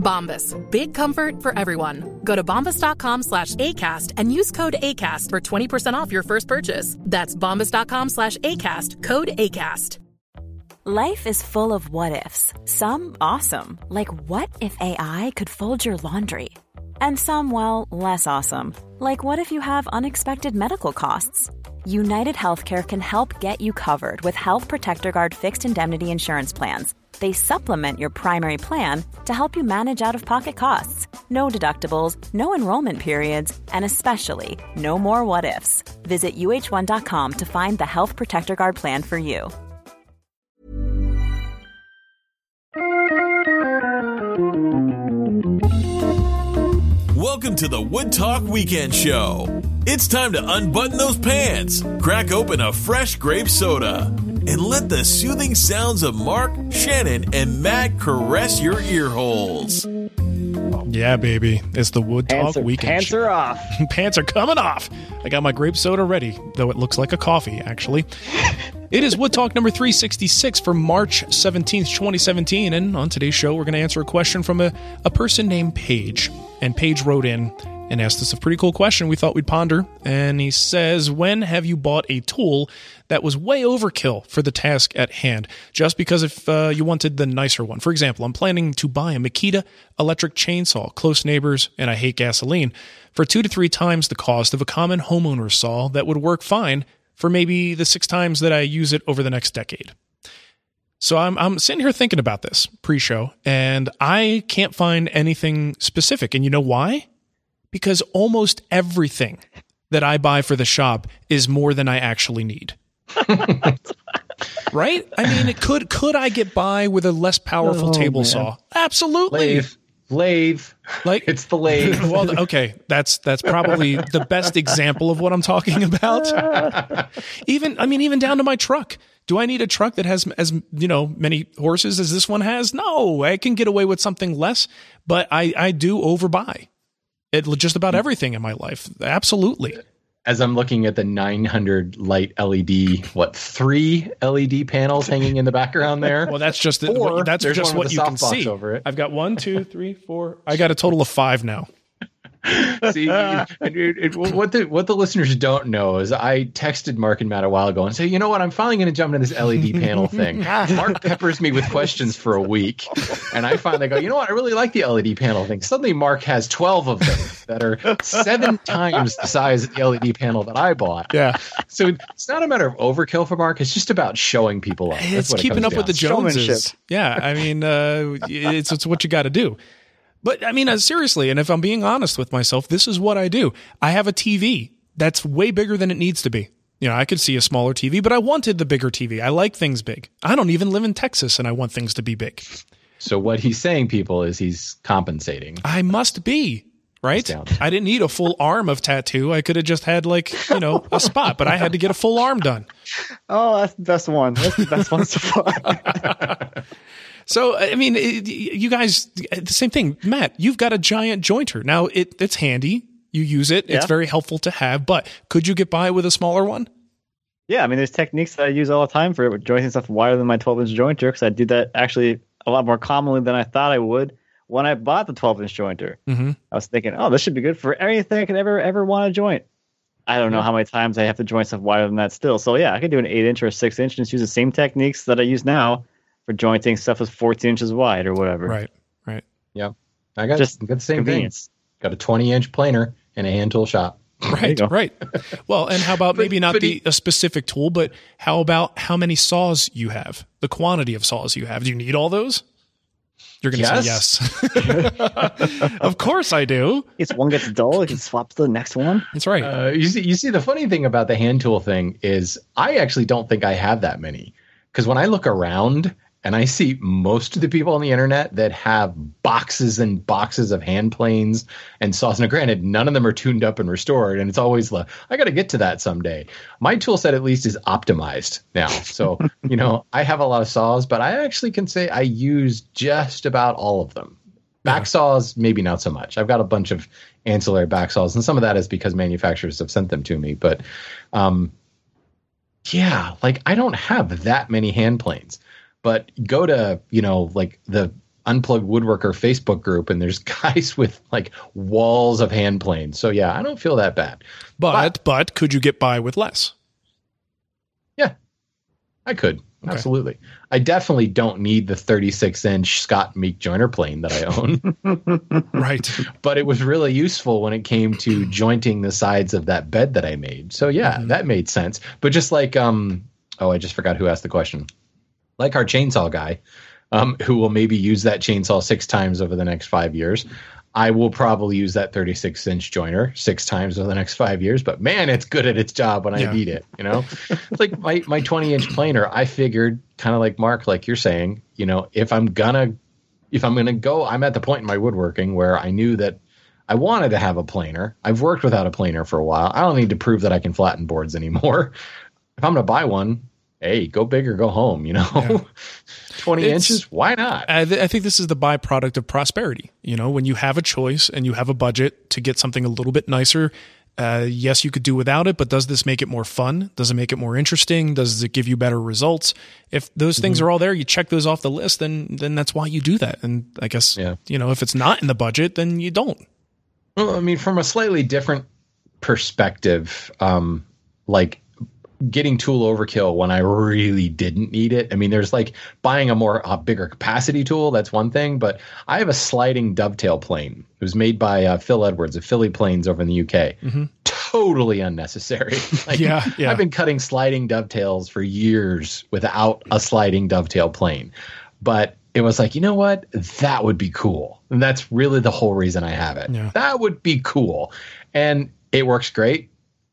Bombas. Big comfort for everyone. Go to bombas.com slash ACAST and use code ACAST for 20% off your first purchase. That's bombas.com slash ACAST. Code ACAST. Life is full of what ifs. Some awesome, like what if AI could fold your laundry? And some, well, less awesome, like what if you have unexpected medical costs? United Healthcare can help get you covered with Health Protector Guard fixed indemnity insurance plans. They supplement your primary plan to help you manage out of pocket costs. No deductibles, no enrollment periods, and especially no more what ifs. Visit uh1.com to find the Health Protector Guard plan for you. Welcome to the Wood Talk Weekend Show. It's time to unbutton those pants, crack open a fresh grape soda, and let the soothing sounds of Marc, Shannon, and Matt caress your ear holes. Yeah, baby. It's the Wood Talk Pants are, Weekend. pants show. are off. pants are coming off. I got my grape soda ready, though it looks like a coffee, actually. it is Wood Talk number 366 for March 17th, 2017. And on today's show, we're going to answer a question from a, a person named Paige. And Paige wrote in and asked us a pretty cool question we thought we'd ponder. And he says, When have you bought a tool that was way overkill for the task at hand, just because if uh, you wanted the nicer one? For example, I'm planning to buy a Makita electric chainsaw, close neighbors, and I hate gasoline, for two to three times the cost of a common homeowner's saw that would work fine for maybe the six times that I use it over the next decade. So I'm I'm sitting here thinking about this pre-show and I can't find anything specific. And you know why? Because almost everything that I buy for the shop is more than I actually need. right? I mean, it could could I get by with a less powerful Oh, table man. saw? Absolutely. Lathe. Lathe. Like It's the lathe. well, okay, that's that's probably the best example of what I'm talking about. even I mean, even down to my truck. Do I need a truck that has as you know many horses as this one has? No, I can get away with something less, but I I do overbuy it just about mm. everything in my life. Absolutely. As I'm looking at the 900 light LED, what three LED panels hanging in the background there? Well, that's just the, that's just what you can see. over it. I've got one, two, three, four. I got a total of five now. See, and it, it, what the what the listeners don't know is I texted Marc and Matt a while ago and say, you know what, I'm finally going to jump into this LED panel thing. Marc peppers me with questions for a week, and I finally go, you know what, I really like the LED panel thing. Suddenly, Marc has 12 of them that are seven times the size of the LED panel that I bought. Yeah, So it's not a matter of overkill for Marc; it's just about showing people off. That's it's what it keeping comes up with the down. Joneses. Yeah, I mean, uh, it's it's what you got to do. But I mean, uh, seriously, and if I'm being honest with myself, this is what I do. I have a TV that's way bigger than it needs to be. You know, I could see a smaller TV, but I wanted the bigger TV. I like things big. I don't even live in Texas, and I want things to be big. So what he's saying, people, is he's compensating. I must be right. I didn't need a full arm of tattoo. I could have just had like you know a spot, but I had to get a full arm done. Oh, that's the best one. That's the best one so far. So I mean, it, you guys, the same thing. Matt, you've got a giant jointer. Now it it's handy. You use it. It's very helpful to have. But could you get by with a smaller one? yeah, I mean, there's techniques that I use all the time for it, jointing stuff wider than my 12 inch jointer because I do that actually a lot more commonly than I thought I would when I bought the 12 inch jointer. Mm-hmm. I was thinking, oh, this should be good for anything I could ever ever want to joint. I don't know how many times I have to joint stuff wider than that still. So yeah, I could do an eight inch or a six inch and just use the same techniques that I use now for jointing stuff is 14 inches wide or whatever. Right. Right. Yep. I got Just got the same convenience. thing. Got a 20 inch planer and a hand tool shop. Right, right. Well, and how about maybe not but the he- a specific tool, but how about how many saws you have? The quantity of saws you have. Do you need all those? You're going to Yes. say yes. of course I do. If one gets dull, you can swap to the next one. That's right. Uh, you see, you see, the funny thing about the hand tool thing is, I actually don't think I have that many. Because when I look around and I see most of the people on the internet that have boxes and boxes of hand planes and saws, now granted, none of them are tuned up and restored, and it's always the I got to get to that someday. My tool set at least is optimized now, so you know I have a lot of saws, but I actually can say I use just about all of them. Back saws, maybe not so much. I've got a bunch of ancillary back saws, and some of that is because manufacturers have sent them to me. But um, yeah, like I don't have that many hand planes. But go to, you know, like the Unplugged Woodworker Facebook group, and there's guys with like walls of hand planes. So yeah, I don't feel that bad. but but could you get by with less? Yeah, I could. Absolutely. I definitely don't need the 36 inch Scott Meek joiner plane that I own. Right. but it was really useful when it came to jointing the sides of that bed that I made. So yeah, that made sense. But just like um oh, I just forgot who asked the question. Like our chainsaw guy, um, who will maybe use that chainsaw six times over the next five years. I will probably use that 36 inch joiner six times over the next five years, but man, it's good at its job when Yeah. I need it. You know, it's like my, my 20 inch planer, I figured kind of like Marc, like you're saying, you know, if I'm gonna, if I'm gonna go, I'm at the point in my woodworking where I knew that I wanted to have a planer. I've worked without a planer for a while. I don't need to prove that I can flatten boards anymore. If I'm gonna buy one, hey, go big or go home. You know, 20 It's- inches, why not? I, th- I think this is the byproduct of prosperity. You know, when you have a choice and you have a budget to get something a little bit nicer, uh, yes, you could do without it, but does this make it more fun? Does it make it more interesting? Does it give you better results? If those things Mm-hmm. are all there, you check those off the list, then then that's why you do that. And I guess Yeah. you know, if it's not in the budget, then you don't. Well, I mean, from a slightly different perspective, um, like getting tool overkill when I really didn't need it. I mean, there's like buying a more a bigger capacity tool. That's one thing, but I have a sliding dovetail plane. It was made by uh, Phil Edwards of Philly Planes over in the UK. Totally unnecessary. Like, Yeah, yeah. I've been cutting sliding dovetails for years without a sliding dovetail plane, but it was like, you know what? That would be cool. And that's really the whole reason I have it. Yeah. That would be cool. And it works great,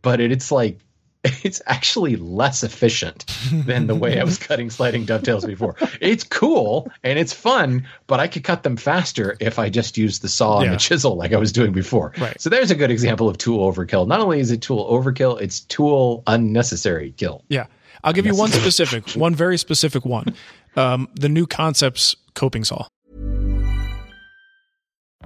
but it, it's like, it's actually less efficient than the way I was cutting sliding dovetails before. It's cool and it's fun, but I could cut them faster if I just used the saw and the chisel like I was doing before. Right. So there's a good example of tool overkill. Not only is it tool overkill, it's tool unnecessary kill. Yeah. I'll give you one specific, one very specific one. Um, the Knew Concepts coping saw.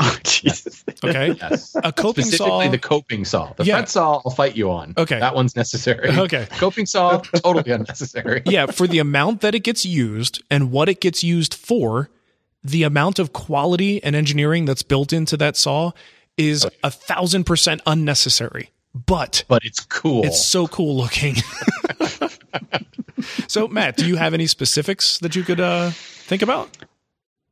Oh Jesus! Okay. Yes. A coping Specifically saw. the coping saw. The Yeah. front saw I'll fight you on. Okay. That one's necessary. Okay. Coping saw, totally unnecessary. yeah, for the amount that it gets used and what it gets used for, the amount of quality and engineering that's built into that saw is a thousand percent unnecessary. But But it's cool. it's so cool looking. so, Matt, do you have any specifics that you could uh, think about?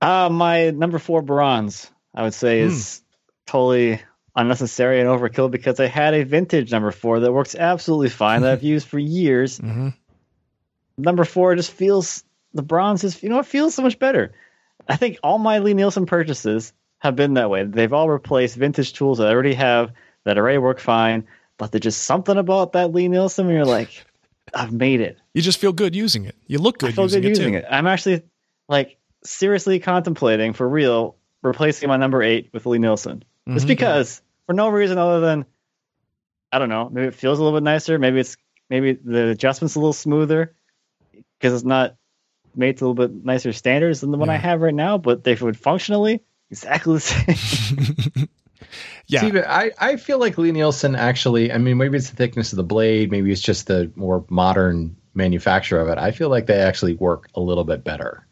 Uh, my number four bronze, I would say, is totally unnecessary and overkill because I had a vintage number four that works absolutely fine that I've used for years. Mhm. Number four just feels the bronze is you know it feels so much better. I think all my Lie-Nielsen purchases have been that way. They've all replaced vintage tools that I already have that already work fine, but there's just something about that Lie-Nielsen where you're like, I've made it. You just feel good using it. You look good I feel using good it using too. it. I'm actually like seriously contemplating for real replacing my number eight with Lie-Nielsen. It's Mhm. because for no reason other than I don't know, maybe it feels a little bit nicer. Maybe it's maybe the adjustment's a little smoother because it's not made to a little bit nicer standards than the one I have right now. But they would functionally exactly the same. yeah. See, I, I feel like Lie-Nielsen actually, I mean, maybe it's the thickness of the blade, maybe it's just the more modern manufacture of it. I feel like they actually work a little bit better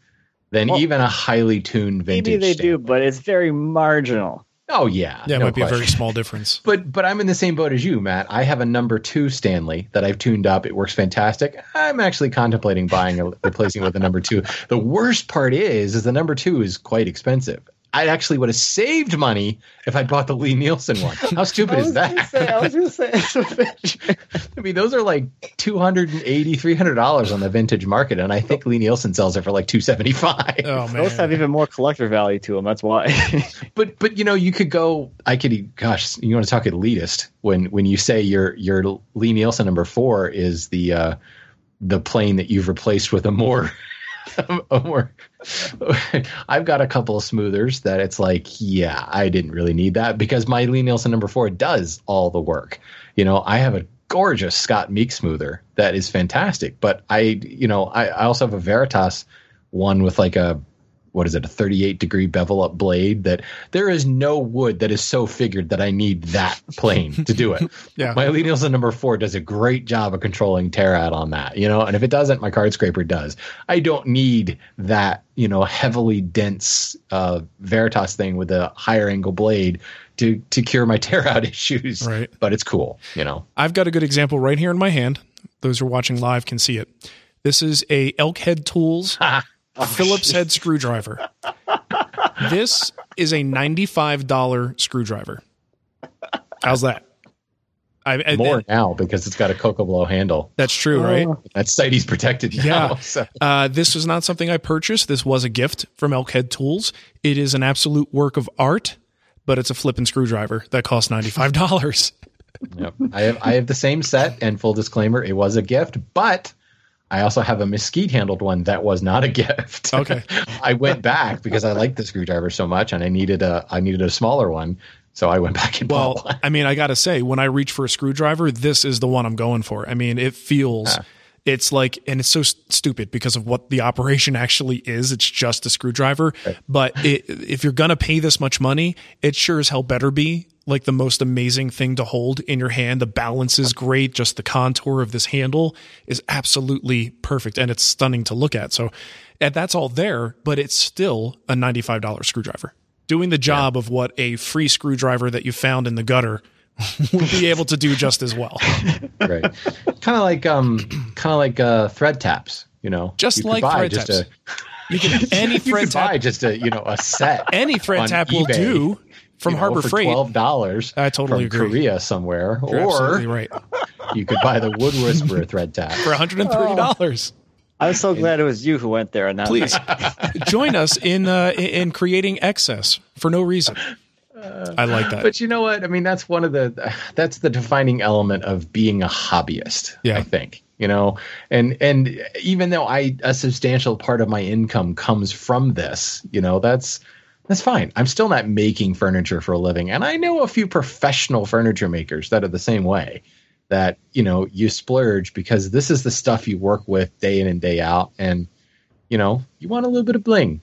than Well, even a highly tuned vintage. maybe they do, but it's very marginal. Oh, yeah. yeah, it no might be a very small difference. But but I'm in the same boat as you, Matt. I have a number two Stanley that I've tuned up. It works fantastic. I'm actually contemplating buying a replacing it with a number two. The worst part is, is the number two is quite expensive. I actually would have saved money if I'd bought the Lie-Nielsen one. How stupid is that? I was going to say, it's a vintage. I mean, those are like 280 $300 on the vintage market, and I think Lie-Nielsen sells it for like 275 Oh man. Those have even more collector value to them. That's why. But but you know, you could go. I could. Gosh, you want to talk elitist when when you say your your Lie-Nielsen number four is the uh, the plane that you've replaced with a more. I've got a couple of smoothers that it's like, yeah, I didn't really need that because my Lie-Nielsen number four does all the work. You know, I have a gorgeous Scott Meek smoother that is fantastic, but I, you know, I, I also have a Veritas one with like a what is it a 38 degree bevel up blade that there is no wood that is so figured that i need that plane to do it Yeah. my Lie-Nielsen number four does a great job of controlling tear out on that you know and if it doesn't my card scraper does i don't need that you know heavily dense uh veritas thing with a higher angle blade to to cure my tear out issues Right. but it's cool you know I've got a good example right here in my hand. Those who are watching live can see it. This is a Elkhead Tools Phillips head screwdriver. This is a $95 screwdriver. How's that? I, I- more now because it's got a cocobolo handle That's true, right? that CITES protected now Yeah. so. Uh, this was not something I purchased. This was a gift from Elkhead Tools. It is an absolute work of art, but it's a flipping screwdriver that costs $95. Yep. I have I have the same set, and full disclaimer, it was a gift, but I also have a mesquite handled one that was not a gift. Okay. I went back because I liked the screwdriver so much, and I needed a I needed a smaller one, so I went back and bought Well, one. I mean, I got to say, when I reach for a screwdriver, this is the one I'm going for. I mean, it feels, it's like, and it's so s- stupid because of what the operation actually is. It's just a screwdriver. But it, if you're going to pay this much money, it sure as hell better be like the most amazing thing to hold in your hand. The balance is great. Just the contour of this handle is absolutely perfect and it's stunning to look at. So, and that's all there, but it's still a $95 screwdriver doing the job of what a free screwdriver that you found in the gutter would be able to do just as well. right, kind of like um, kind of like uh, thread taps. You know, Just You like thread just taps. A, You can any you thread buy tap, just a you know a set. any thread tap will do from you know, Harbor for Freight. twelve dollars. I totally from agree. Korea somewhere, You're or absolutely right you could buy the Wood Whisperer thread tap. for 130 dollars. I'm so glad it was you who went there and not Please join us in uh, in in creating excess for no reason. I like that. But you know what? I mean, that's one of the that's the defining element of being a hobbyist. Yeah. I think you know, and and even though I a substantial part of my income comes from this, you know, that's that's fine. I'm still not making furniture for a living, and I know a few professional furniture makers that are the same way. That you know, you splurge because this is the stuff you work with day in and day out, and you know, you want a little bit of bling.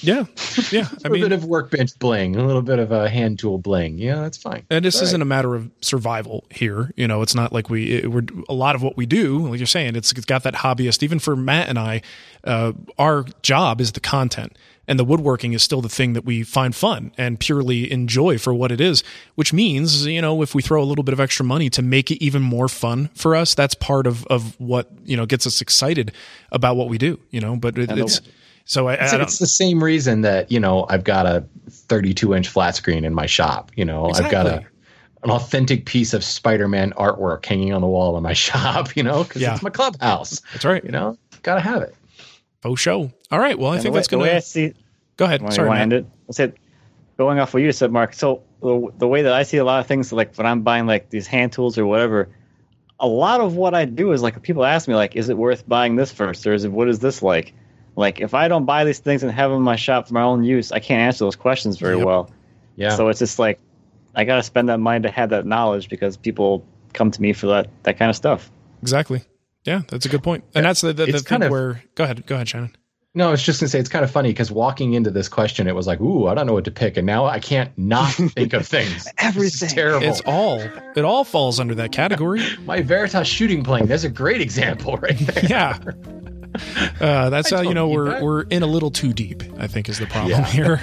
yeah, yeah. a little mean, bit of workbench bling, a little bit of a hand tool bling. Yeah, that's fine. And this All isn't right. a matter of survival here. You know, it's not like we it, we're a lot of what we do. Like you're saying, it's, it's got that hobbyist. Even for Matt and I, uh, our job is the content, and the woodworking is still the thing that we find fun and purely enjoy for what it is. Which means, you know, if we throw a little bit of extra money to make it even more fun for us, that's part of of what you know gets us excited about what we do. You know, but it, it's so I, I It's, don't. it's the same reason that you know I've got a 32 inch flat screen in my shop. You know, I've got a an authentic piece of Spider-Man artwork hanging on the wall in my shop. You know, because Yeah. it's my clubhouse. That's right. You know, gotta have it. Oh, show. All right. Well, I And think the way, that's the gonna way I see go ahead. Well, Sorry, you want end it? I said, going off what you said, Marc. So the, the way that I see a lot of things, like when I'm buying like these hand tools or whatever, a lot of what I do is like people ask me like, is it worth buying this first, or is it what is this like? Like if I don't buy these things and have them in my shop for my own use, I can't answer those questions very Yep. well. Yeah. So it's just like I gotta spend that money to have that knowledge because people come to me for that that kind of stuff. Exactly. Yeah, that's a good point. And that's the, the, the thing kind of- where. Go ahead. Go ahead, Shannon. No, I was just gonna say it's kind of funny because walking into this question, it was like, "Ooh, I don't know what to pick," and now I can't not think of things. This is Everything. terrible. It's all. It all falls under that category. My Veritas shooting plane. That's a great example right there. Yeah. Uh, that's I how you know we're that. we're in a little too deep. I think is the problem Yeah. here.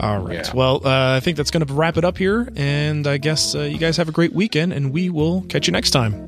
All right. Yeah. Well, uh, I think that's going to wrap it up here, and I guess uh, you guys have a great weekend, and we will catch you next time.